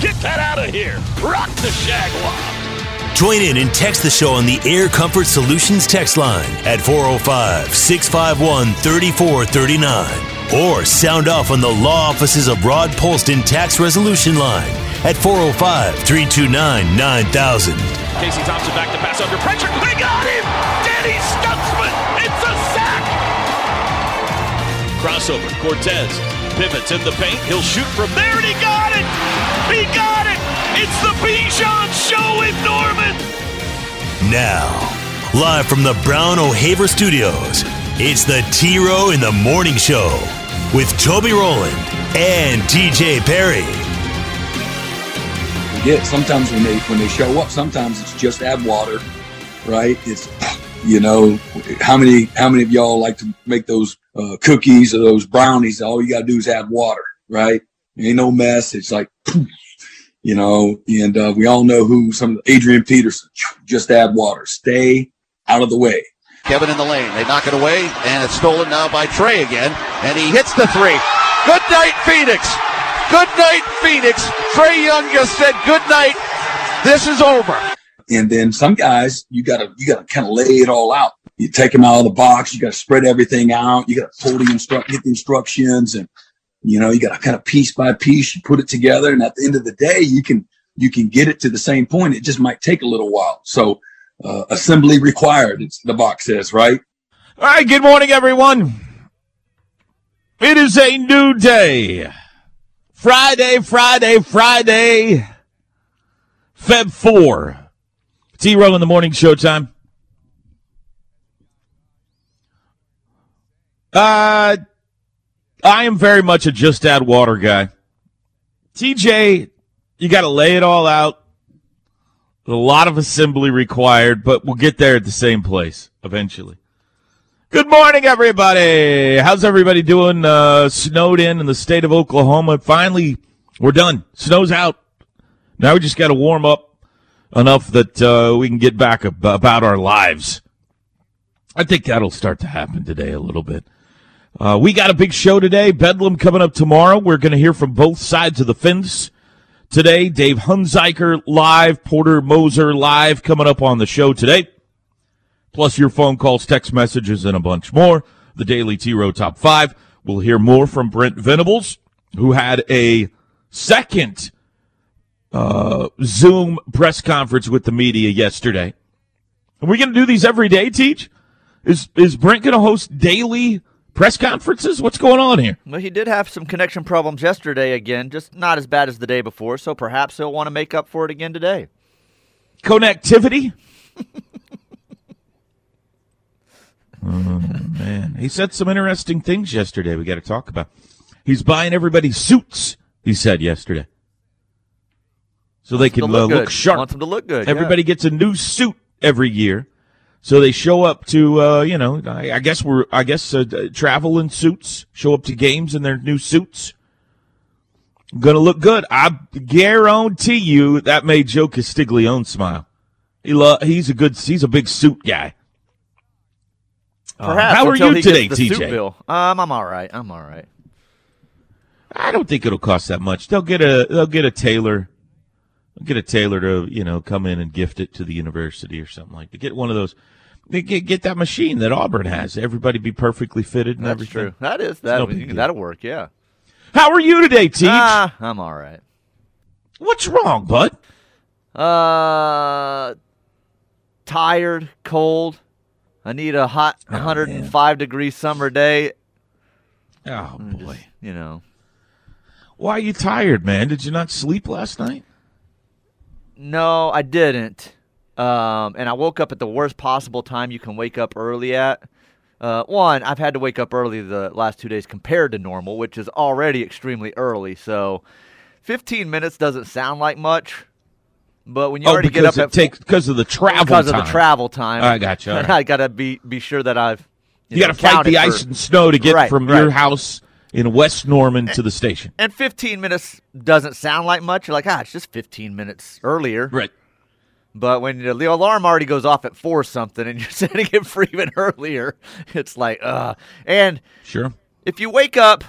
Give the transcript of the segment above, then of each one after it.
Get that out of here. Rock the Shagwa. Join in and text the show on the Air Comfort Solutions text line at 405 651 3439. Or sound off on the law offices of Rod Polston Tax Resolution line at 405 329 9000. Casey Thompson back to pass under pressure. They got him! Danny Stutsman! It's a sack! Crossover. Cortez pivots in the paint. He'll shoot from there, and he got it! He got it! It's the Bijan Show in Norman! Now, live from the Brown O'Haver Studios, it's the T Row in the Morning Show with Toby Rowland and TJ Perry. get sometimes when they when they show up sometimes it's just add water right it's you know how many how many of y'all like to make those uh, cookies or those brownies all you gotta do is add water right ain't no mess it's like you know and uh, we all know who some adrian peterson just add water stay out of the way Kevin in the lane. They knock it away, and it's stolen now by Trey again. And he hits the three. Good night, Phoenix. Good night, Phoenix. Trae Young just said good night. This is over. and then some guys you gotta you gotta kind of lay it all out you take them out of the box you gotta spread everything out you gotta pull the instruct get the instructions and you know you gotta kind of piece by piece you put it together and at the end of the day you can you can get it to the same point it just might take a little while so uh, assembly required it's the box says right All right, good morning, everyone. It is a new day. Friday, Friday, Friday, Feb 4. T Row in the morning showtime. Uh, I am very much a just add water guy. TJ, you got to lay it all out. A lot of assembly required, but we'll get there at the same place eventually. Good morning, everybody. How's everybody doing? Uh, snowed in in the state of Oklahoma. Finally, we're done. Snow's out. Now we just got to warm up enough that uh, we can get back ab- about our lives. I think that'll start to happen today a little bit. Uh, we got a big show today. Bedlam coming up tomorrow. We're going to hear from both sides of the fence today. Dave Hunziker live, Porter Moser live coming up on the show today. Plus your phone calls, text messages, and a bunch more. The Daily T Row Top 5. We'll hear more from Brent Venables, who had a second uh, Zoom press conference with the media yesterday. Are we going to do these every day, Teach? Is, is Brent going to host daily press conferences? What's going on here? Well, he did have some connection problems yesterday again, just not as bad as the day before, so perhaps he'll want to make up for it again today. Connectivity? oh, man. He said some interesting things yesterday we got to talk about. He's buying everybody suits, he said yesterday. So they can to uh, look look sharp. Wants them to look good, yeah. Everybody gets a new suit every year. So they show up to, uh, you know, I, I guess we're, I guess, uh, travel in suits, show up to games in their new suits. Gonna look good. I guarantee you that made Joe Castiglione smile. He lo- he's a good, he's a big suit guy. Uh, how are you today, TJ? bill. Um, I'm all right. I'm all right. I don't think it'll cost that much. They'll get a, they'll get a tailor, get a tailor to, you know, come in and gift it to the university or something like that. Get one of those, get, get that machine that Auburn has. Everybody be perfectly fitted and That's everything. true. That is no that. deal. that'll work. Yeah. How are you today, Teach? Ah, I'm all right. What's wrong, bud? Uh, tired, cold. I need a hot Oh, 105 degree summer day. Oh boy. You know. Why are you tired, man? Did you not sleep last night? No, I didn't. Um, and I woke up at the worst possible time you can wake up early at. Uh, one, I've had to wake up early the last two days compared to normal, which is already extremely early. So, 15 minutes doesn't sound like much, But when you oh, already get up it at takes because of the travel because time. of the travel time, I gotcha, all right. I gotta be be sure that I've you, You, know, got to fight the for- ice and snow to get Right, from your house in West Norman to the station. And 15 minutes doesn't sound like much. You're like, ah, it's just 15 minutes earlier. Right. But when the alarm already goes off at four something, and you're setting it for even earlier, it's like, uh. And Sure. if you wake up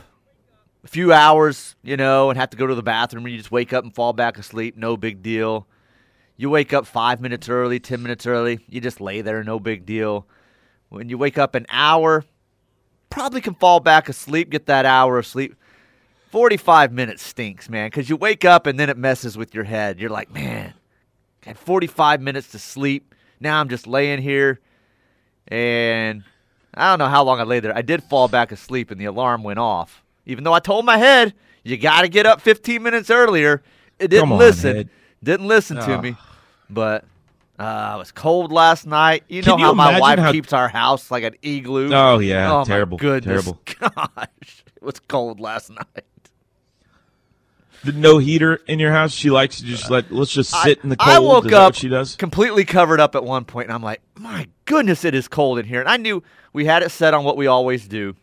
a few hours, you know, and have to go to the bathroom, and you just wake up and fall back asleep, no big deal. You wake up five minutes early, ten minutes early, you just lay there, no big deal. When you wake up an hour, probably can fall back asleep, get that hour of sleep. 45 minutes stinks, man, because you wake up and then it messes with your head. You're like, man, I had 45 minutes to sleep. Now I'm just laying here, and I don't know how long I lay there. I did fall back asleep, and the alarm went off. Even though I told my head, you got to get up 15 minutes earlier, it didn't on, listen. head. Didn't listen to me. But uh, it was cold last night. You Can know you how my wife how- keeps our house like an igloo. Oh, yeah, Oh my terrible, goodness, terrible. gosh, it was cold last night. The no heater in your house. She likes to just let let's just sit in the cold. I woke up she does. completely covered up at one point, and I'm like, my goodness, it is cold in here. And I knew we had it set on what we always do,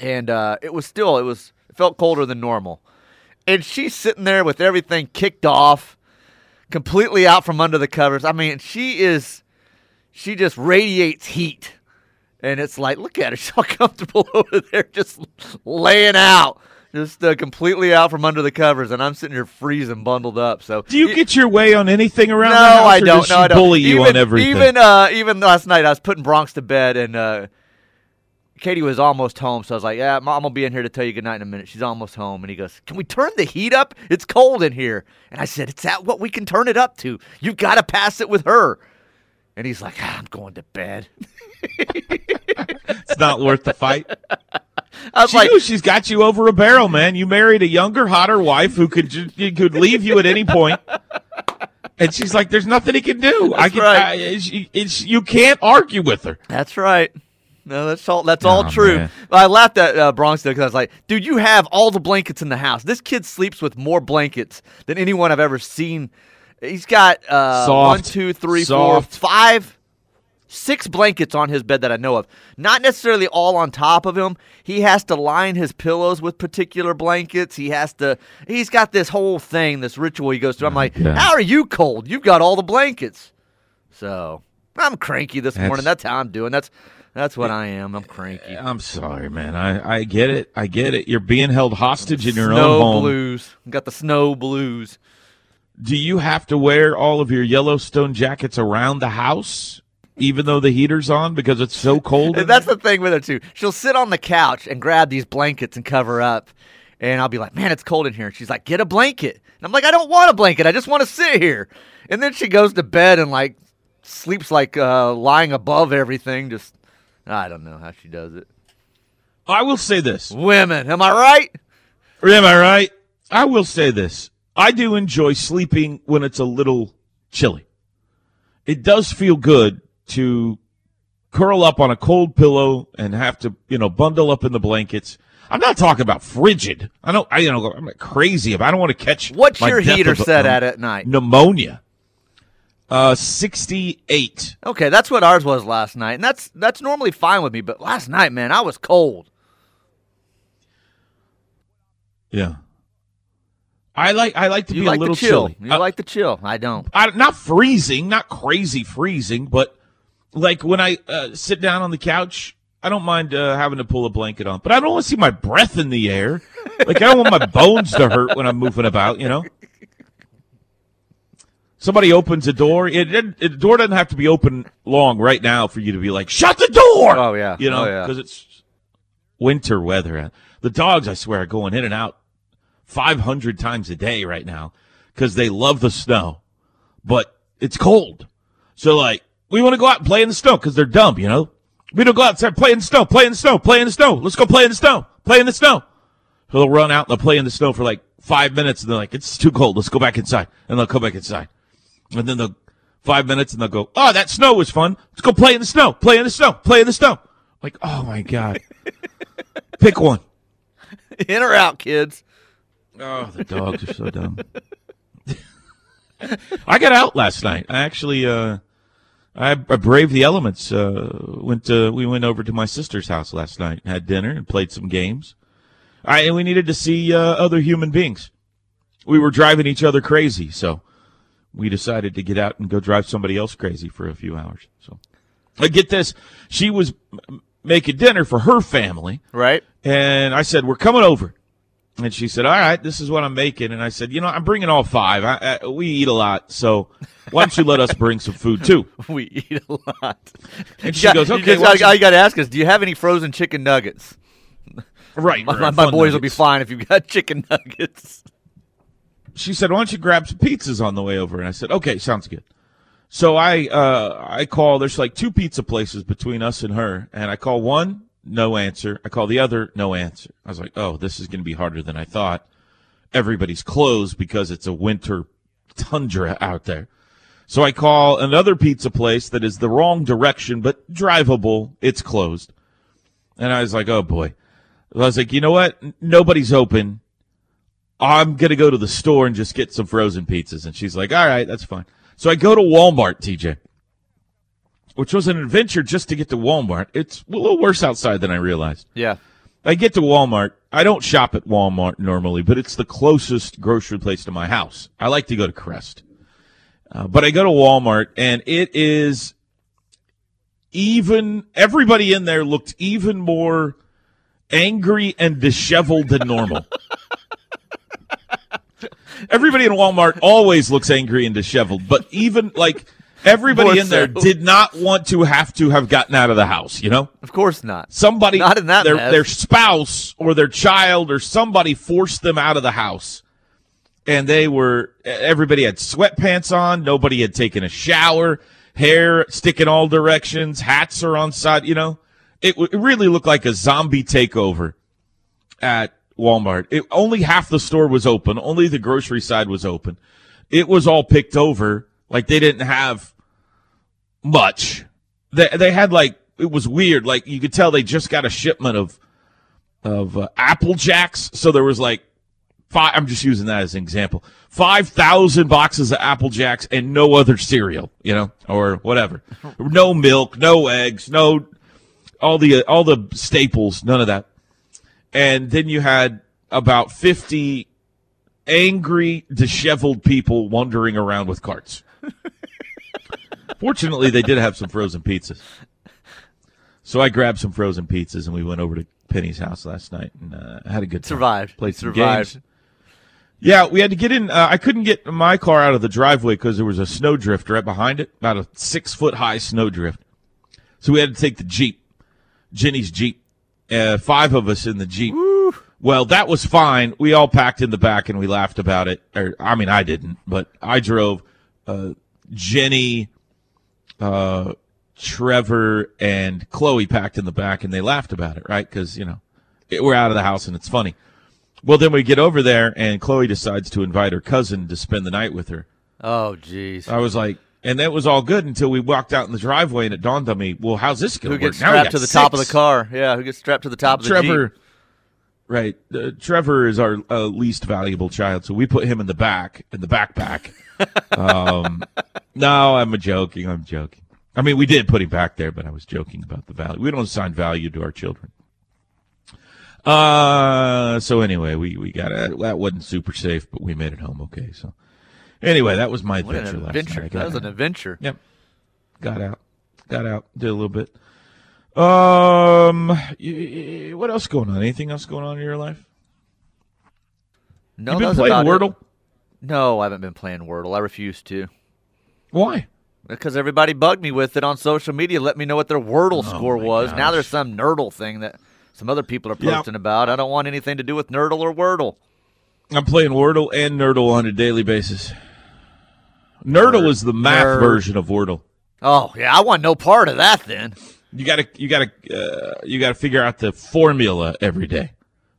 and uh, it was still it was it felt colder than normal. And she's sitting there with everything kicked off, completely out from under the covers. I mean, she is she just radiates heat. And it's like, look at her. She's all comfortable over there, just laying out, just uh, completely out from under the covers. And I'm sitting here freezing, bundled up. So, Do you get your way on anything around no, house? I don't. No, I don't. bully you on everything. Even uh, even last night, I was putting Bronx to bed, and uh, Katie was almost home. So I was like, "Yeah, Mom, I'm gonna be in here to tell you goodnight in a minute." She's almost home, and he goes, "Can we turn the heat up? It's cold in here." And I said, "It's at what we can turn it up to. You've got to pass it with her." And he's like, ah, "I'm going to bed." it's not worth the fight. I was She like, she's got you over a barrel, man. You married a younger, hotter wife who could could leave you at any point. And she's like, "There's nothing he can do. I can. right. I, it's, you can't argue with her." That's right. No, that's all. That's all true. man. I laughed at uh, Bronx because I was like, "Dude, you have all the blankets in the house. This kid sleeps with more blankets than anyone I've ever seen. He's got uh, Soft. one, two, three, four, Soft. five, six blankets on his bed that I know of. Not necessarily all on top of him. He has to line his pillows with particular blankets. He has to. He's got this whole thing, this ritual he goes through. I'm like, Yeah. how are you cold? You've got all the blankets. So I'm cranky this That's- morning. That's how I'm doing. That's that's what I am. I'm cranky. I'm sorry, man. I, I get it. I get it. You're being held hostage in your snow own home. blues. Got the snow blues. Do you have to wear all of your Yellowstone jackets around the house, even though the heater's on because it's so cold? That's the thing with her too. She'll sit on the couch and grab these blankets and cover up. And I'll be like, "Man, it's cold in here." And she's like, "Get a blanket." And I'm like, "I don't want a blanket. I just want to sit here." And then she goes to bed and like sleeps like uh, lying above everything. Just I don't know how she does it. I will say this. Women, am I right? Am I right? I will say this. I do enjoy sleeping when it's a little chilly. It does feel good to curl up on a cold pillow and have to, you know, bundle up in the blankets. I'm not talking about frigid. I don't, I, you know, I'm crazy. If I don't want to catch. What's your heater set um, at at night? Pneumonia. Uh, 68. Okay, that's what ours was last night, and that's that's normally fine with me. But last night, man, I was cold. Yeah. I like, I like to You be like a little chill. chilly. You Uh, like the chill. I don't. I, not freezing, not crazy freezing, but like when I uh, sit down on the couch, I don't mind uh, having to pull a blanket on, but I don't want to see my breath in the air. Like I don't want my bones to hurt when I'm moving about, you know. Somebody opens a door. It, it, it- the door doesn't have to be open long right now for you to be like, shut the door. Oh, yeah. you know, Oh, yeah. because it's winter weather. The dogs, I swear, are going in and out 500 times a day right now because they love the snow, but it's cold. So like, we want to go out and play in the snow because they're dumb, you know. We don't go outside, play in the snow, play in the snow, play in the snow. Let's go play in the snow, play in the snow. So they'll run out and they'll play in the snow for like five minutes and they're like, it's too cold. Let's go back inside. And they'll come back inside. And then they'll five minutes and they'll go, oh, that snow was fun. Let's go play in the snow, play in the snow, play in the snow. Like, oh my God. Pick one. In or out, kids. Oh, the dogs are so dumb. I got out last night. I actually, uh, I, I braved the elements. Uh, went to, we went over to my sister's house last night, had dinner, and played some games. I, and we needed to see uh, other human beings. We were driving each other crazy, so we decided to get out and go drive somebody else crazy for a few hours. So, I get this. She was making dinner for her family, Right? and I said, "We're coming over." And she said, "All right, this is what I'm making." And I said, "You know, I'm bringing all five. I, I, we eat a lot, so why don't you let us bring some food too?" We eat a lot. And she goes, "Okay, just- you-" all you got to ask is, do you have any frozen chicken nuggets? Right, My, my, boys will be fine if you've got chicken nuggets. She said, "Why don't you grab some pizzas on the way over?" And I said, "Okay, sounds good." So I uh, I call. There's like two pizza places between us and her, and I call one, no answer. I call the other, no answer. I was like, "Oh, this is going to be harder than I thought." Everybody's closed because it's a winter tundra out there. So I call another pizza place that is the wrong direction but drivable. It's closed. And I was like, oh boy. I was like, you know what? Nobody's open. I'm going to go to the store and just get some frozen pizzas. And she's like, all right, that's fine. So I go to Walmart, TJ, which was an adventure just to get to Walmart. It's a little worse outside than I realized. Yeah. I get to Walmart. I don't shop at Walmart normally, but it's the closest grocery place to my house. I like to go to Crest. Uh, but I go to Walmart and it is even, everybody in there looked even more angry and disheveled than normal. everybody in Walmart always looks angry and disheveled, but even like everybody More in there so. did not want to have to have gotten out of the house, you know? Of course not. somebody Not in that their mess. their spouse or their child or somebody forced them out of the house and they were everybody had sweatpants on nobody had taken a shower hair sticking all directions hats are on side you know it, w- it really looked like a zombie takeover at Walmart it only half the store was open only the grocery side was open it was all picked over like they didn't have much. They they had like it was weird. Like you could tell they just got a shipment of of uh, Apple Jacks, so there was like five. I'm just using that as an example. Five thousand boxes of Apple Jacks and no other cereal, you know, or whatever. No milk, no eggs, no all the all the staples, none of that. And then you had about fifty angry, disheveled people wandering around with carts. Fortunately, they did have some frozen pizzas. So I grabbed some frozen pizzas and we went over to Penny's house last night and uh, had a good time. Survived. Played some Survived. games. Yeah, we had to get in. Uh, I couldn't get my car out of the driveway because there was a snowdrift right behind it, about a six foot high snowdrift. So we had to take the Jeep, Jenny's Jeep. Uh, five of us in the Jeep. Well, that was fine. We all packed in the back and we laughed about it. Or, I mean, I didn't, but I drove. Uh, Jenny, uh, Trevor, and Chloe packed in the back and they laughed about it, right? Because, you know, it, we're out of the house and it's funny. Well, then we get over there and Chloe decides to invite her cousin to spend the night with her. Oh, jeez. I was like, and that was all good until we walked out in the driveway and it dawned on me, well, how's this going to work? Who gets strapped to the top of the car? Yeah, who gets strapped to the top of the car? Trevor, Jeep? right? Uh, Trevor is our uh, least valuable child, so we put him in the back in the backpack. um, no, I'm joking. I'm joking. I mean, we did put him back there, but I was joking about the value. We don't assign value to our children. Uh, so anyway, we we got it. That wasn't super safe, but we made it home okay. So anyway, that was my What adventure, an last adventure. night. That was got- an adventure. Yep. Got out. Got out. Did a little bit. Um, what else going on? Anything else going on in your life? No, you been playing about it. Wordle? No, I haven't been playing Wordle. I refuse to. Why? Because everybody bugged me with it on social media, let me know what their Wordle Oh, score was. Now there's some Nerdle thing that some other people are posting about. I don't want anything to do with Nerdle or Wordle. I'm playing Wordle and Nerdle on a daily basis. Nerdle Nerd. is the math Nerd. version of Wordle. Oh, yeah, I want no part of that then. You gotta, you gotta, uh, you gotta figure out the formula every day.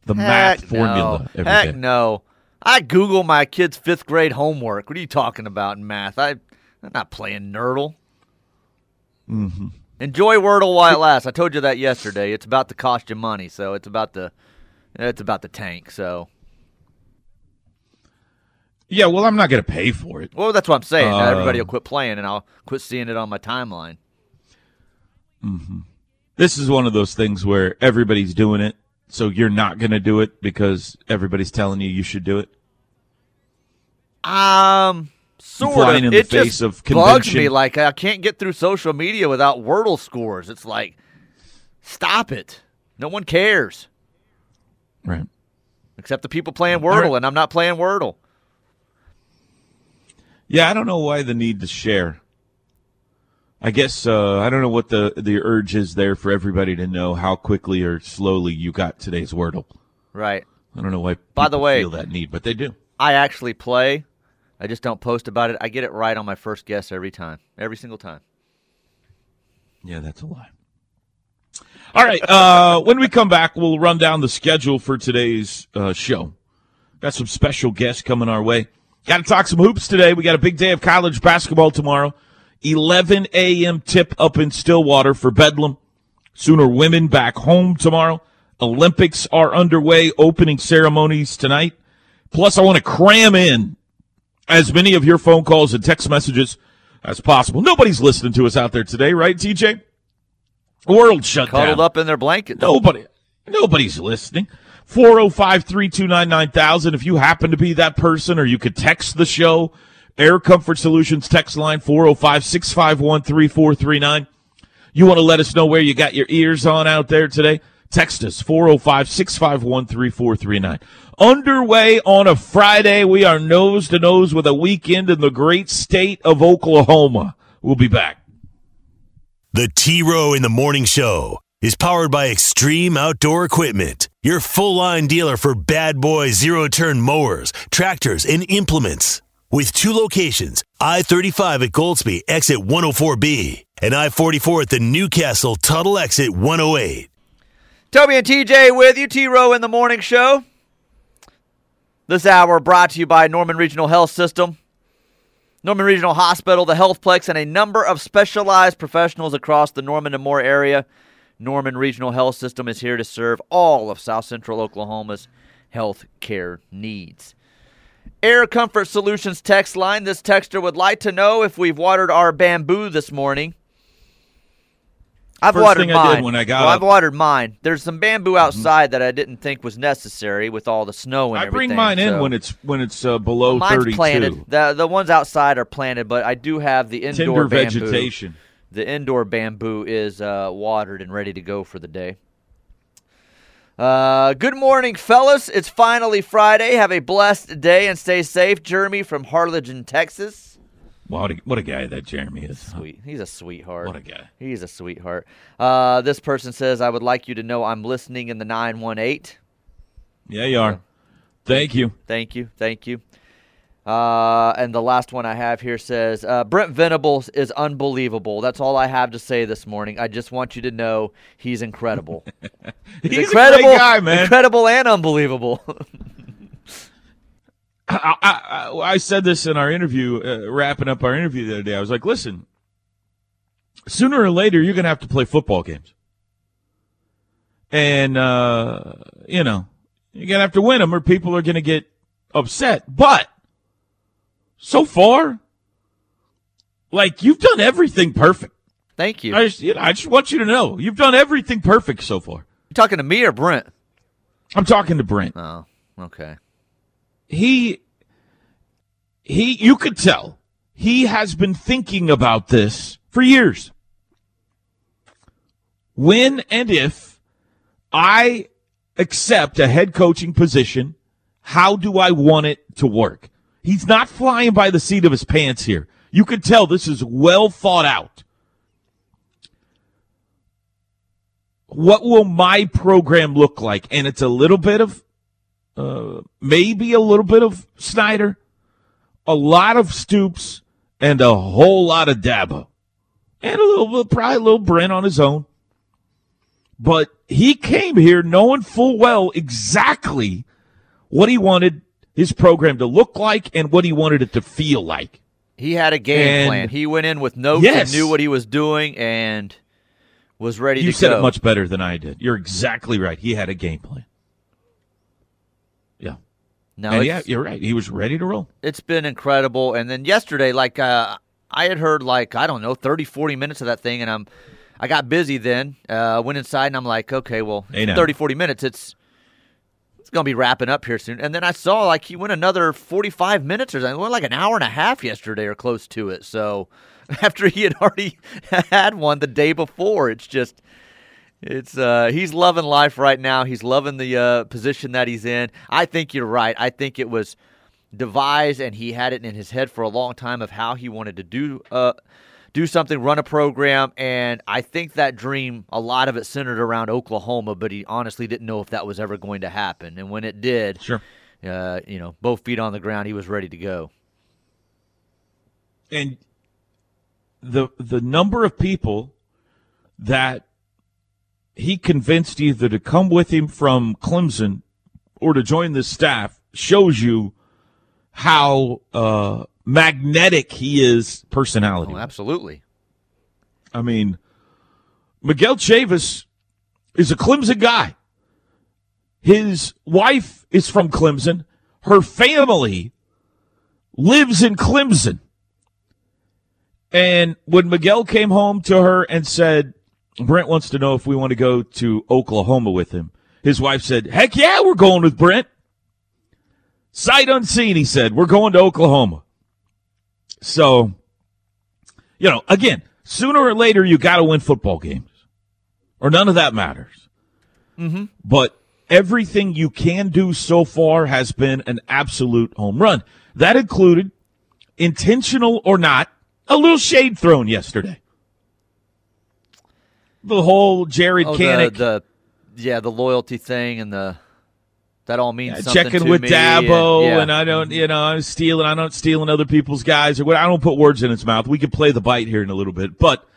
The math Heck formula no. every day. Heck no. I Google my kid's fifth grade homework. What are you talking about in math? I, I'm not playing Nerdle. Mm-hmm. Enjoy Wordle while it lasts. I told you that yesterday. It's about to cost you money, so it's about the it's about the tank. So Yeah, well, I'm not going to pay for it. Well, that's what I'm saying. Uh, everybody will quit playing, and I'll quit seeing it on my timeline. This is one of those things where everybody's doing it, so you're not going to do it because everybody's telling you you should do it. Um, sort flying of. in the it face just of bugs me. Like I can't get through social media without Wordle scores. It's like, stop it. No one cares Right. except the people playing Wordle, right. and I'm not playing Wordle. Yeah, I don't know why the need to share. I guess uh, I don't know what the the urge is there for everybody to know how quickly or slowly you got today's Wordle. Right. I don't know why. By the people way- feel that need, but they do. I actually play. I just don't post about it. I get it right on my first guess every time, every single time. Yeah, that's a lie. All right. Uh, when we come back, we'll run down the schedule for today's uh, show. Got some special guests coming our way. Got to talk some hoops today. We got a big day of college basketball tomorrow. 11 a.m. tip up in Stillwater for Bedlam. Sooner women back home tomorrow. Olympics are underway. Opening ceremonies tonight. Plus, I want to cram in as many of your phone calls and text messages as possible. Nobody's listening to us out there today, right, TJ? World shut down. Cuddled up in their blanket. Nobody, nobody's listening. 405-329-9000. If you happen to be that person or you could text the show, Air Comfort Solutions text line 405-651-3439. You want to let us know where you got your ears on out there today? Text us 405-651-3439. Underway on a Friday, we are nose to nose with a weekend in the great state of Oklahoma. We'll be back. The T Row in the Morning Show is powered by Extreme Outdoor Equipment, your full line dealer for bad boy zero turn mowers, tractors, and implements. With two locations I 35 at Goldsby, exit 104B, and I 44 at the Newcastle Tuttle exit 108. Toby and TJ with you, T Row in the Morning Show. This hour brought to you by Norman Regional Health System, Norman Regional Hospital, the Healthplex, and a number of specialized professionals across the Norman and Moore area. Norman Regional Health System is here to serve all of South Central Oklahoma's health care needs. Air Comfort Solutions text line. This texter would like to know if we've watered our bamboo this morning. I've First watered thing mine. I did when I got well, I've watered mine. There's some bamboo outside that I didn't think was necessary with all the snow and I everything. bring mine in when it's when it's uh, below Mine's 32. planted. The the ones outside are planted, but I do have the indoor Tender bamboo. vegetation. The indoor bamboo is uh, watered and ready to go for the day. Uh, good morning, fellas. It's finally Friday. Have a blessed day and stay safe. Jeremy from Harlingen, Texas. Wow, what a, what a guy that Jeremy is. Sweet. He's a sweetheart. What a guy. He's a sweetheart. Uh, this person says, I would like you to know I'm listening in the 918. Yeah, you are. Thank you. Thank you. Thank you. Uh, and the last one I have here says uh, Brent Venables is unbelievable. That's all I have to say this morning. I just want you to know he's incredible. He's, incredible, a great guy, man. Incredible and unbelievable. I, I, I- I said this in our interview, uh, wrapping up our interview the other day. I was like, listen, sooner or later, you're going to have to play football games. And, uh, you know, you're going to have to win them or people are going to get upset. But so far, like, you've done everything perfect. Thank you. I just, you know, I just want you to know you've done everything perfect so far. You talking to me or Brent? I'm talking to Brent. Oh, okay. he he you could tell he has been thinking about this for years when and if i accept a head coaching position how do i want it to work he's not flying by the seat of his pants here. You can tell this is well thought out. What will my program look like? And it's a little bit of uh, maybe a little bit of Snyder, a lot of Stoops, and a whole lot of Dabo, and a little probably a little Brent on his own. But he came here knowing full well exactly what he wanted his program to look like and what he wanted it to feel like. He had a game And- plan. He went in with notes Yes. and knew what he was doing and was ready You to said go. it much better than I did. You're exactly right. He had a game plan. Yeah. No, yeah, you're right. He was ready to roll. it's been incredible. And then yesterday, like uh, I had heard like I don't know 30, 40 minutes of that thing, and I'm I got busy then. Uh, went inside and I'm like, okay, well, Hey, 30, 40 minutes. It's it's gonna be wrapping up here soon. And then I saw like he went another forty five minutes or something. Like an hour and a half yesterday or close to it. So after he had already had one the day before, it's just. It's uh, he's loving life right now. He's loving the uh, position that he's in. I think you're right. I think it was devised and he had it in his head for a long time of how he wanted to do uh, do something, run a program, and I think that dream a lot of it centered around Oklahoma, but he honestly didn't know if that was ever going to happen. And when it did, Sure. uh, you know, both feet on the ground, he was ready to go. and the the number of people that he convinced either to come with him from Clemson or to join the staff shows you how uh, magnetic he is personality. Oh, absolutely. I mean, Miguel Chavis is a Clemson guy. His wife is from Clemson. Her family lives in Clemson. And when Miguel came home to her and said, Brent wants to know if we want to go to Oklahoma with him, his wife said, Heck yeah, we're going with Brent. Sight unseen, he said, we're going to Oklahoma. So, you know, again, sooner or later you got to win football games, or none of that matters. Mm-hmm. But everything you can do so far has been an absolute home run. That included, intentional or not, a little shade thrown yesterday. The whole Jaren Oh, the, the yeah, the loyalty thing and the that all means Yeah, something checking to with me, Dabo, and, yeah. and I don't, you know, I'm stealing. I don't stealing other people's guys, or what. I don't put words in his mouth. We can play the bite here in a little bit, but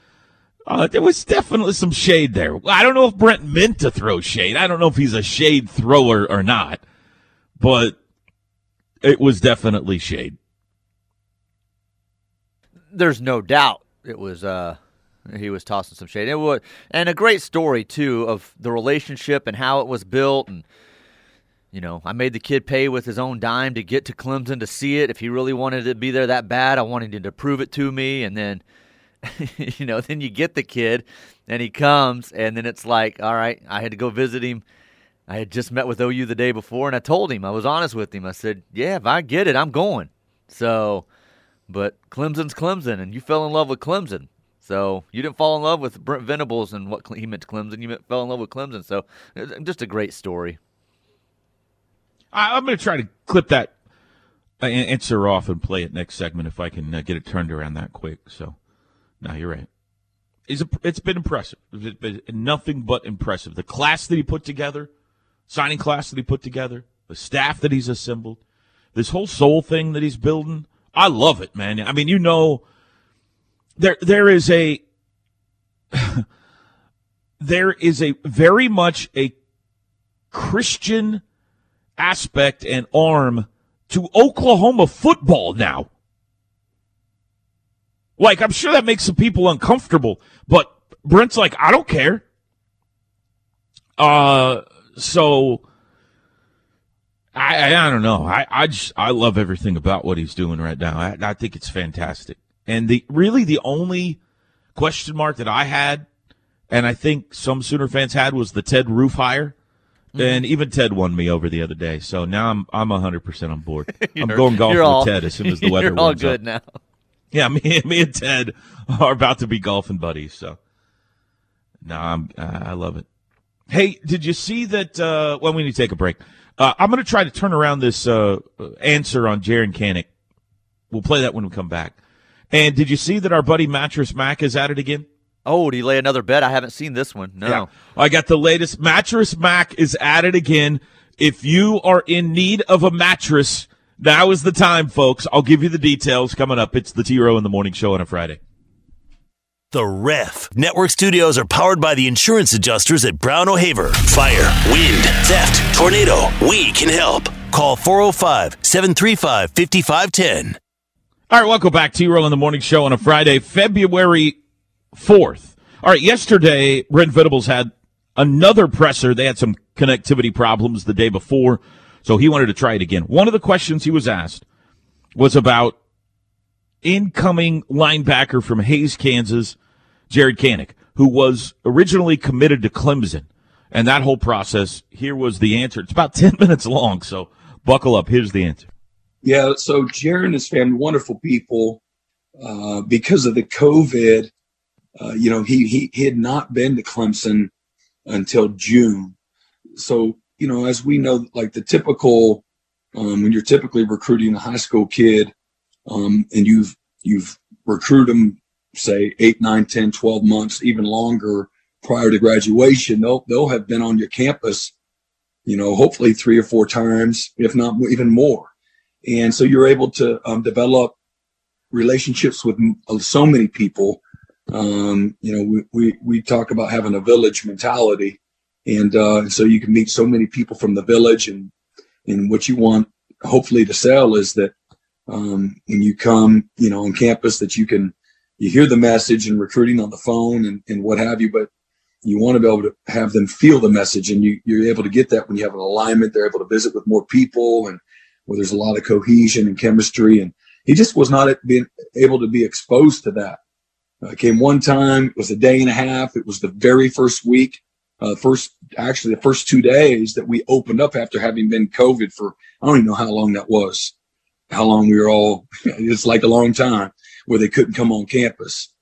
uh, there was definitely some shade there. I don't know if Brent meant to throw shade. I don't know if he's a shade thrower or not, but it was definitely shade. there's no doubt it was uh he was tossing some shade. It was and a great story too of the relationship and how it was built and you know, I made the kid pay with his own dime to get to Clemson to see it. If he really wanted to be there that bad, I wanted him to prove it to me and then you know, then you get the kid and he comes and then it's like, all right, I had to go visit him. I had just met with OU the day before and I told him, I was honest with him. I said, "Yeah, if I get it, I'm going." So, but Clemson's Clemson, and you fell in love with Clemson. So you didn't fall in love with Brent Venables and what he meant to Clemson. You fell in love with Clemson. So just a great story. I, I'm going to try to clip that uh, answer off and play it next segment if I can uh, get it turned around that quick. So, no, you're right. It's, a, it's been impressive. It's been nothing but impressive. The class that he put together, signing class that he put together, the staff that he's assembled, this whole soul thing that he's building. I love it, man. I mean, you know, there there is a there is a very much a Christian aspect and arm to Oklahoma football now. Like, I'm sure that makes some people uncomfortable, but Brent's like, I don't care. Uh, so I, I, don't know. I, I just, I love everything about what he's doing right now. I, I think it's fantastic. And the, really the only question mark that I had, and I think some Sooner fans had was the Ted Roof hire. And even Ted won me over the other day, so now I'm I'm 100 percent on board. I'm going golfing all- with Ted as soon as the weather You're all good up. now. Yeah, me, me and Ted are about to be golfing buddies. So, no, I'm I love it. Hey, did you see that? Uh, well, we need to take a break. Uh, I'm going to try to turn around this uh, answer on Jaren Kanak. We'll play that when we come back. And did you see that our buddy Mattress Mac is at it again? Oh, did he lay another bet? I haven't seen this one. No. Yeah. I got the latest. Mattress Mac is at it again. If you are in need of a mattress, now is the time, folks. I'll give you the details coming up. It's the T Row in the Morning Show on a Friday. The Ref. Network studios are powered by the insurance adjusters at Brown O'Haver. Fire, wind, theft, tornado. We can help. Call 405 735 5510. All right, welcome back. T Row in the Morning Show on a Friday, February 4th. All right, yesterday, Brent Venables had another presser. They had some connectivity problems the day before. So he wanted to try it again. One of the questions he was asked was about incoming linebacker from Hays, Kansas, Jaren Kanak, who was originally committed to Clemson. And that whole process, here was the answer. It's about 10 minutes long, so buckle up. Here's the answer. Yeah, so Jaren and his family, wonderful people. Uh, because of the COVID, uh, you know, he, he, he had not been to Clemson until June. So, you know, as we know, like the typical, um, when you're typically recruiting a high school kid, um, and you've, you've recruited them, say eight, nine, 10, 12 months, even longer prior to graduation, they'll, they'll have been on your campus, you know, hopefully three or four times, if not even more. And so you're able to um, develop relationships with so many people. Um, you know, we, we, we talk about having a village mentality. And uh, so you can meet so many people from the village. And, and what you want, hopefully, to sell is that um, when you come, you know, on campus, that you can, you hear the message and recruiting on the phone and, and what have you, but you want to be able to have them feel the message. And you, you're able to get that when you have an alignment. They're able to visit with more people and where there's a lot of cohesion and chemistry. And he just was not being able to be exposed to that. Uh, came one time, it was a day and a half. It was the very first week, uh, first, actually the first two days that we opened up after having been COVID for, I don't even know how long that was, how long we were all, it's like a long time where they couldn't come on campus.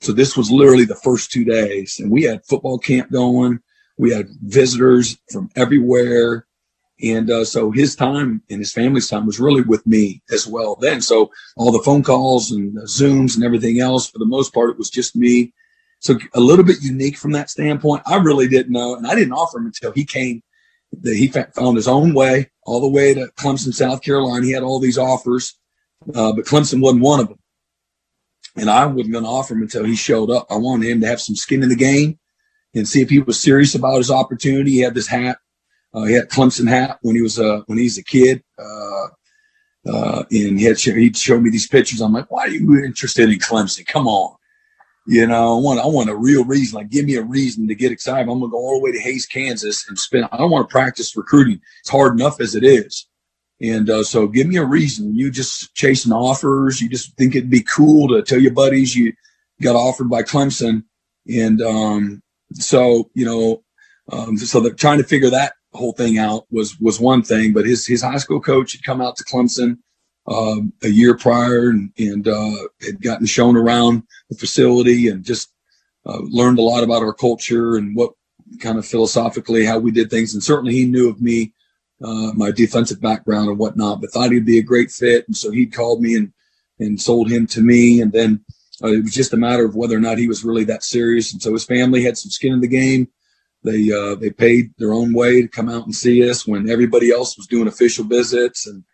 So this was literally the first two days and we had football camp going. We had visitors from everywhere. And uh, so his time and his family's time was really with me as well then. So all the phone calls and Zooms and everything else, for the most part, it was just me. So a little bit unique from that standpoint. I really didn't know, and I didn't offer him until he came. That he found his own way all the way to Clemson, South Carolina. He had all these offers, uh, but Clemson wasn't one of them. And I wasn't going to offer him until he showed up. I wanted him to have some skin in the game and see if he was serious about his opportunity. He had this hat uh, he had Clemson hat when he was uh, when he's a kid, uh, uh, and he had he'd show me these pictures. I'm like, why are you interested in Clemson? Come on, you know, I want I want a real reason. Like, give me a reason to get excited. I'm gonna go all the way to Hays, Kansas, and spend. I don't want to practice recruiting. It's hard enough as it is. And uh, so, give me a reason. You just chasing offers. You just think it'd be cool to tell your buddies you got offered by Clemson, and um, so you know, um, so they're trying to figure that whole thing out was was one thing, but his his high school coach had come out to Clemson um, a year prior and, and uh, had gotten shown around the facility and just uh, learned a lot about our culture and what kind of philosophically how we did things. And certainly he knew of me, uh, my defensive background and whatnot, but thought he'd be a great fit. And so he called me and and sold him to me. And then uh, it was just a matter of whether or not he was really that serious. And so his family had some skin in the game they uh, they paid their own way to come out and see us when everybody else was doing official visits, and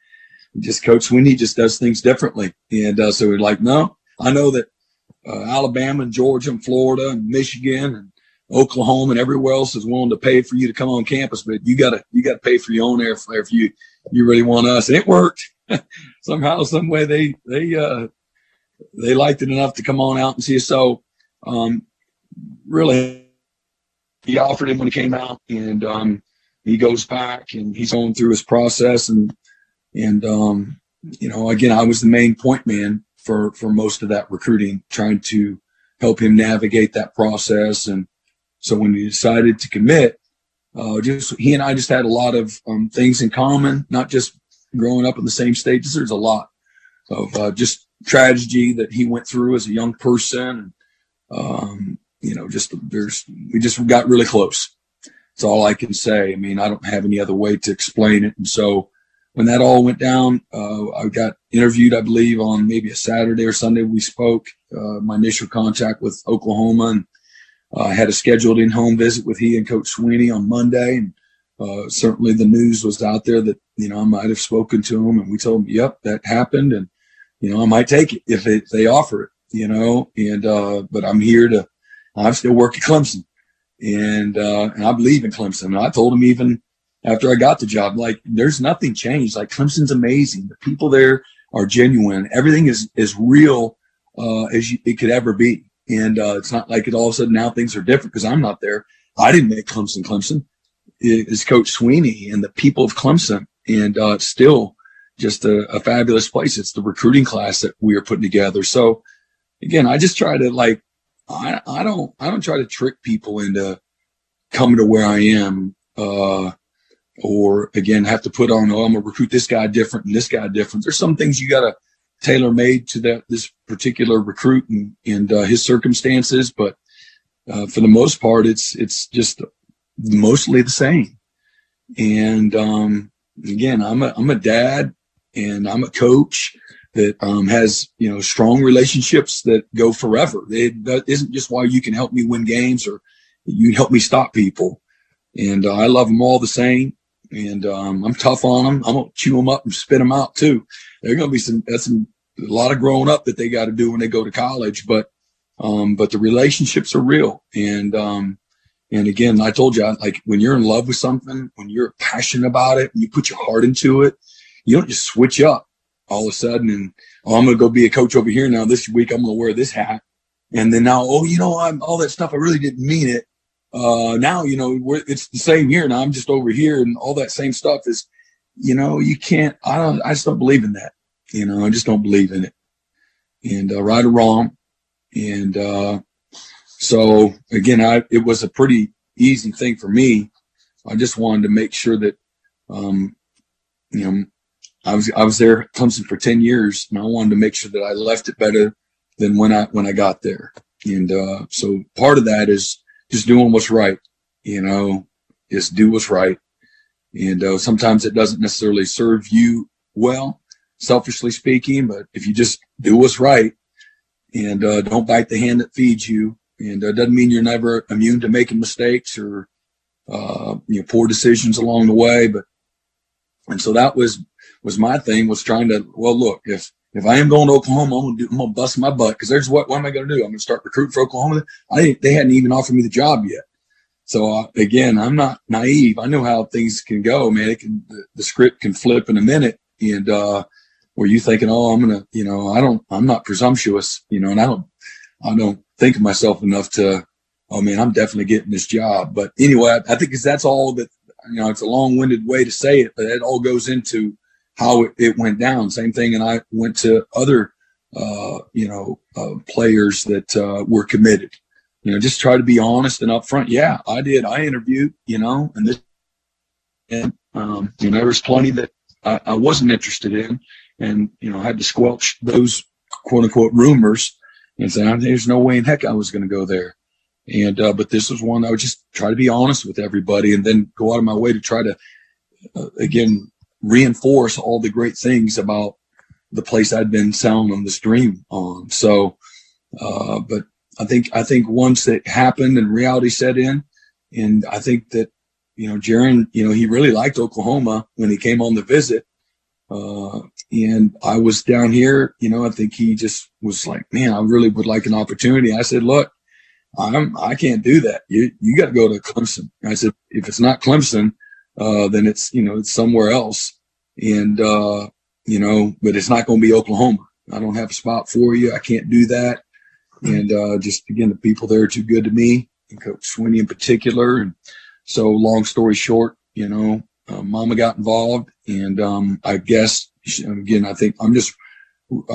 just Coach Swinney just does things differently. And uh, so we're like, no, I know that uh, Alabama and Georgia and Florida and Michigan and Oklahoma and everywhere else is willing to pay for you to come on campus, but you gotta you gotta pay for your own airfare if you you really want us. And it worked somehow, some way. They they uh they liked it enough to come on out and see us. So um, really he offered him when he came out, and um, he goes back and he's going through his process, and and um, you know, again, I was the main point man for for most of that recruiting, trying to help him navigate that process, and so when he decided to commit, uh, just he and I just had a lot of um, things in common, not just growing up in the same state. There's a lot of uh, just tragedy that he went through as a young person. Um, you know, just there's we just got really close. That's all I can say. I mean, I don't have any other way to explain it. And so when that all went down, uh, I got interviewed, I believe, on maybe a Saturday or Sunday. We spoke uh, my initial contact with Oklahoma, and uh, I had a scheduled in-home visit with he and Coach Swinney on Monday. And uh, certainly the news was out there that you know I might have spoken to him, and we told him, "Yep, that happened," and you know I might take it if, it, if they offer it. You know, and uh, but I'm here to I still work at Clemson, and uh, and I believe in Clemson. And I told him even after I got the job, like there's nothing changed. Like Clemson's amazing. The people there are genuine. Everything is as real uh, as you, it could ever be. And uh, it's not like it all of a sudden now things are different because I'm not there. I didn't make Clemson Clemson. It's Coach Swinney and the people of Clemson. and uh, it's still just a, a fabulous place. It's the recruiting class that we are putting together. So again, I just try to like, I, I don't, I don't try to trick people into coming to where I am. Uh, or again, have to put on, oh, I'm gonna recruit this guy different and this guy different. There's some things you gotta tailor made to that, this particular recruit and, and uh, his circumstances. But, uh, for the most part, it's, it's just mostly the same. And, um, again, I'm a, I'm a dad and I'm a coach that um, has you know strong relationships that go forever. It, that isn't just why you can help me win games or you help me stop people. And uh, I love them all the same. And um, I'm tough on them. I'm gonna chew them up and spit them out too. They're gonna be some that's some a lot of growing up that they got to do when they go to college. But um, but the relationships are real. And um, and again, I told you, like when you're in love with something, when you're passionate about it, and you put your heart into it, you don't just switch up all of a sudden and oh, I'm going to go be a coach over here now. This week I'm going to wear this hat, and then now oh you know I'm all that stuff I really didn't mean it. Uh, now you know it's the same here now. I'm just over here, and all that same stuff is, you know, you can't. I don't. I just don't believe in that. You know, I just don't believe in it. And uh, right or wrong, and uh, so again, I it was a pretty easy thing for me. I just wanted to make sure that, um, you know, I was I was there at Clemson for ten years, and I wanted to make sure that I left it better than when I when I got there. And uh, so part of that is just doing what's right. You know, just do what's right. And uh, sometimes it doesn't necessarily serve you well, selfishly speaking. But if you just do what's right and uh, don't bite the hand that feeds you, and uh, doesn't mean you're never immune to making mistakes or uh, you know poor decisions along the way. But and so that was was my thing was trying to, well, look, if, if I am going to Oklahoma, I'm to do, I'm to bust my butt. Cause there's what, what am I to do? I'm to start recruiting for Oklahoma. I they hadn't even offered me the job yet. So uh, again, I'm not naive. I know how things can go, man. It can, the, the script can flip in a minute. And, uh, were you thinking, oh, I'm to, you know, I don't, I'm not presumptuous, you know, and I don't, I don't think of myself enough to, oh man, I'm definitely getting this job. But anyway, I, I think that's all that, you know, it's a long winded way to say it, but it all goes into how it, went down. Same thing. And I went to other, uh, you know, uh, players that uh, were committed. You know, just try to be honest and upfront. Yeah, I did. I interviewed, you know, and this, and, um, you know, there was plenty that I, I wasn't interested in. And, you know, I had to squelch those quote unquote rumors and say, there's no way in heck I was going to go there. And, uh, but this was one I would just try to be honest with everybody and then go out of my way to try to, uh, again, reinforce all the great things about the place I'd been selling them this dream on. So, uh, but I think, I think once it happened and reality set in, and I think that, you know, Jaren, you know, he really liked Oklahoma when he came on the visit. Uh, and I was down here, you know, I think he just was like, man, I really would like an opportunity. I said, look, I'm, I can't do that. You, you got to go to Clemson. I said, if it's not Clemson, uh, then it's, you know, it's somewhere else. And, uh, you know, but it's not going to be Oklahoma. I don't have a spot for you. I can't do that. And, uh, just again, the people there are too good to me and Coach Swinney in particular. And so long story short, you know, uh, mama got involved and, um, I guess again, I think I'm just,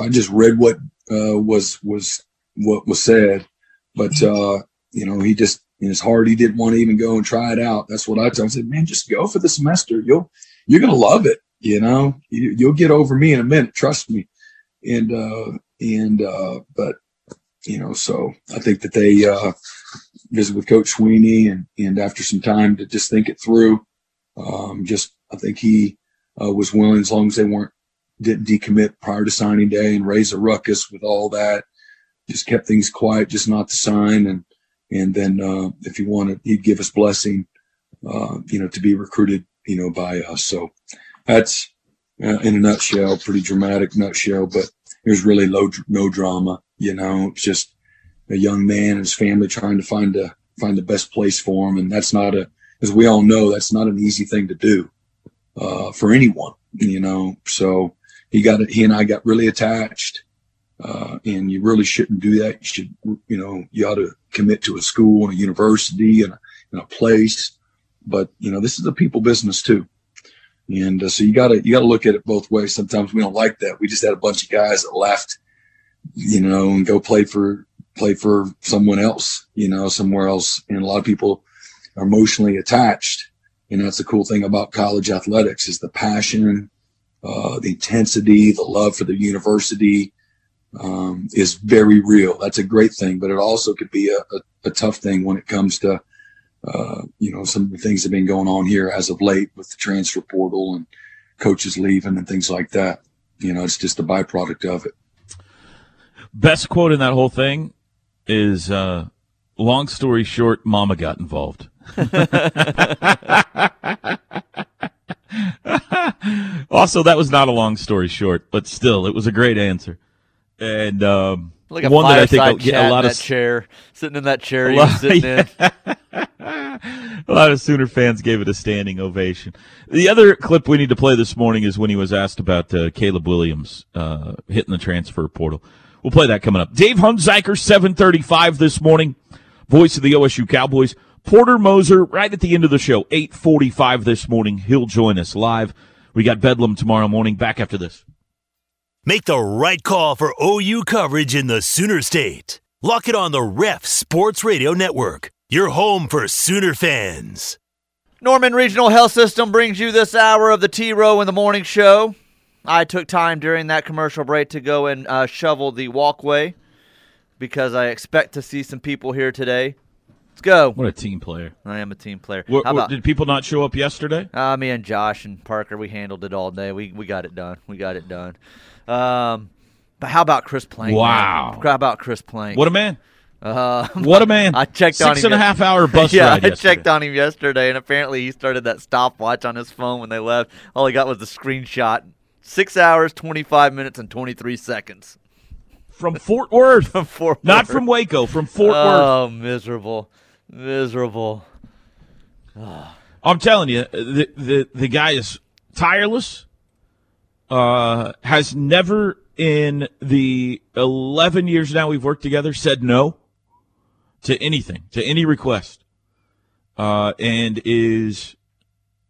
I just read what, uh, was, was what was said, but, uh, you know, he just, in his heart, he didn't want to even go and try it out. That's what I told him. I said, man, just go for the semester. You'll, you're going to love it. You know, you, will get over me in a minute. Trust me. And, uh, and, uh, but, you know, so I think that they, uh, visit with Coach Swinney and, and after some time to just think it through, um, just, I think he, uh, was willing as long as they weren't, didn't decommit prior to signing day and raise a ruckus with all that. Just kept things quiet, just not to sign. And, and then uh, if he wanted, he'd give us blessing, uh, you know, to be recruited, you know, by us. So that's uh, in a nutshell, pretty dramatic nutshell, but there's really low, no drama. You know, it's just a young man and his family trying to find a find the best place for him, and that's not a, as we all know, that's not an easy thing to do uh, for anyone. You know, so he got it he and I got really attached. Uh, and you really shouldn't do that. You should, you know, you ought to commit to a school and a university and and a place. But, you know, this is a people business too. And uh, so you got to you got to look at it both ways. Sometimes we don't like that. We just had a bunch of guys that left, you know, and go play for play for someone else, you know, somewhere else. And a lot of people are emotionally attached. And that's the cool thing about college athletics is the passion, uh, the intensity, the love for the university um, is very real. That's a great thing, but it also could be a, a, a tough thing when it comes to uh, you know, some of the things that have been going on here as of late with the transfer portal and coaches leaving and things like that. You know, it's just a byproduct of it. Best quote in that whole thing is uh, long story short, mama got involved. also, that was not a long story short, but still, it was a great answer. And um, like a one that I think get a lot of that chair, sitting in that chair A lot- sitting in. a lot of Sooner fans gave it a standing ovation. The other clip we need to play this morning is when he was asked about uh, Caleb Williams uh, hitting the transfer portal. We'll play that coming up. Dave Hunziker, 735 this morning, voice of the OSU Cowboys. Porter Moser, right at the end of the show, 845 this morning. He'll join us live. We got Bedlam tomorrow morning. Back after this. Make the right call for OU coverage in the Sooner State. Lock it on the Ref Sports Radio Network, your home for Sooner fans. Norman Regional Health System brings you this hour of the T Row in the Morning Show. I took time during that commercial break to go and uh, shovel the walkway because I expect to see some people here today. Let's go. What a team player. I am a team player. What, How what- about did people not show up yesterday? uh, me and Josh and Parker? We handled it all day. We we got it done. We got it done. Um, but how about Chris Plank? Wow. man? How about Chris Plank? What a man. Uh, What a man. I checked Six on him and a half hour bus yeah, ride I yesterday. checked on him yesterday, and apparently he started that stopwatch on his phone when they left. All he got was the screenshot. Six hours, twenty-five minutes, and twenty-three seconds. From Fort Worth. From Fort Not Worth. from Waco, from Fort Worth. Oh, miserable, miserable. I'm telling you, the the, the guy is tireless. Uh, has never in the 11 years now we've worked together said no to anything, to any request. Uh, and is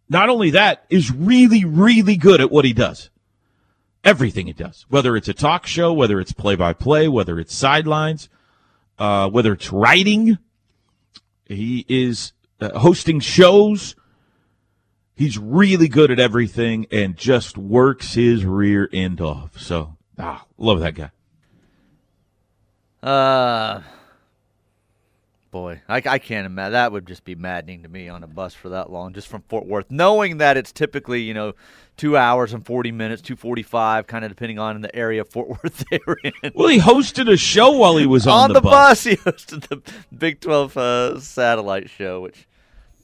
not only that is really, really good at what he does. Everything he does, whether it's a talk show, whether it's play by play, whether it's sidelines, uh, whether it's writing, he is uh, hosting shows. He's really good at everything and just works his rear end off. So, ah, love that guy. Uh, boy, I, I can't imagine. That would just be maddening to me on a bus for that long, just from Fort Worth, knowing that it's typically you know two hours and forty minutes, two forty-five, kind of depending on the area of Fort Worth they were in. Well, he hosted a show while he was on, on the, bus. he hosted the Big Twelve uh, satellite show, which,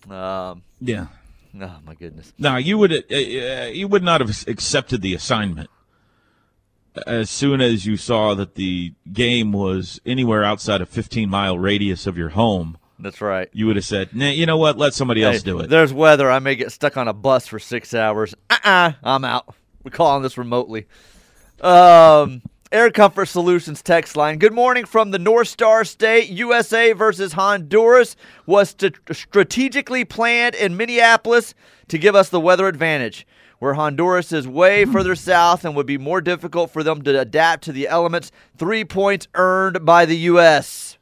um, Yeah. Oh my goodness. Now you would uh, uh, you would not have accepted the assignment as soon as you saw that the game was anywhere outside a 15 mile radius of your home. That's right. You would have said, nah, "You know what? Let somebody else Hey, do it." There's weather. I may get stuck on a bus for six hours. Uh-uh. I'm out. We're calling this remotely. Um, Air Comfort Solutions text line. Good morning from the North Star State. USA versus Honduras was st- strategically planned in Minneapolis to give us the weather advantage. Where Honduras is way hmm. further south and would be more difficult for them to adapt to the elements. Three points earned by the U.S.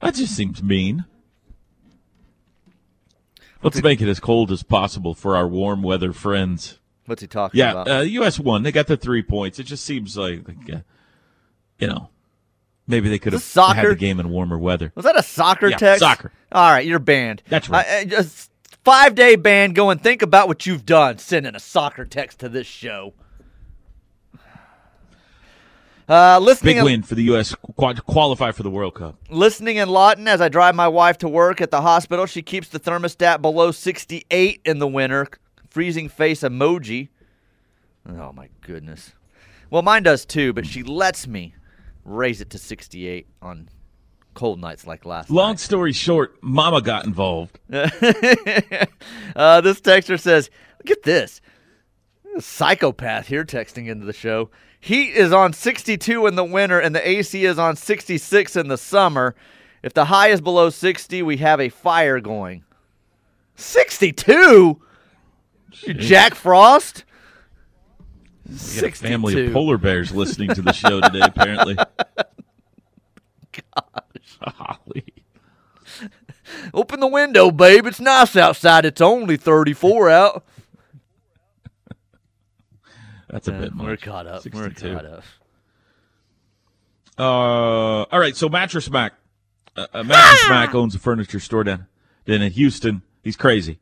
That just seems mean. Let's make it as cold as possible for our warm weather friends. What's he talking Yeah, about? uh, U.S. won. They got the three points. It just seems like, like uh, you know, maybe they could have had the game in warmer weather. Was that a soccer Yeah, text? soccer. All right, you're banned. That's right. I five day ban. Go and think about what you've done. Sending a soccer text to this show. Uh, listening, Big in, win for the U.S. Qual- qualify for the World Cup. listening in Lawton as I drive my wife to work at the hospital. She keeps the thermostat below 68 in the winter. Freezing face emoji. Oh my goodness. Well, mine does too, but she lets me raise it to 68 on cold nights like last night. Long story short, Mama got involved. uh, this texter says, "Look at this psychopath here texting into the show. Heat is on 62 in the winter, and the AC is on 66 in the summer. If the high is below 60, we have a fire going. 62? Jack Frost. We got a family of polar bears listening to the show today, apparently. Golly. Open the window, babe. It's nice outside. It's only 34 out. That's a bit We're caught up. We're caught up. Uh, all right. So Mattress Mac, uh, uh, Mattress Mac owns a furniture store down, down in Houston. He's crazy.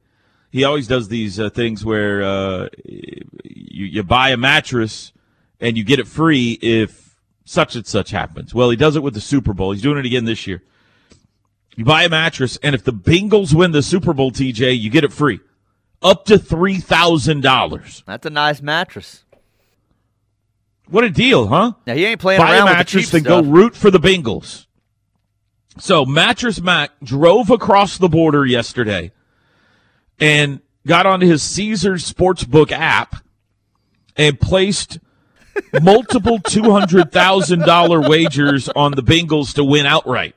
He always does these uh, things where uh, you you buy a mattress and you get it free if such and such happens. Well, he does it with the Super Bowl. He's doing it again this year. You buy a mattress, and if the Bengals win the Super Bowl, TJ, you get it free, up to three thousand dollars. That's a nice mattress. What a deal, huh? Now he ain't playing buy a around with the mattress, cheap stuff. go root for the Bengals. So Mattress Mac drove across the border yesterday and got onto his Caesars Sportsbook app and placed multiple two hundred thousand dollar wagers on the Bengals to win outright.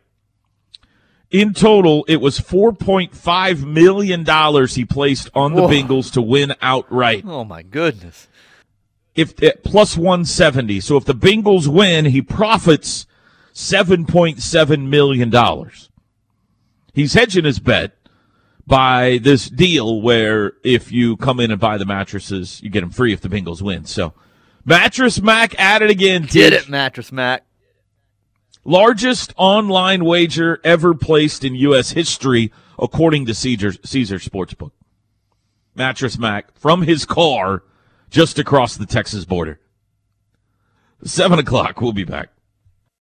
In total, it was four point five million dollars he placed on the Whoa. Bengals to win outright oh my goodness. if at plus 170. So if the Bengals win, he profits 7.7 million dollars. He's hedging his bet by this deal where if you come in and buy the mattresses, you get them free if the Bengals win. So Mattress Mac at it again. Teach. it, Mattress Mac. Largest online wager ever placed in U.S. history, according to Caesar, Caesar Sportsbook. Mattress Mac from his car just across the Texas border. Seven o'clock. We'll be back.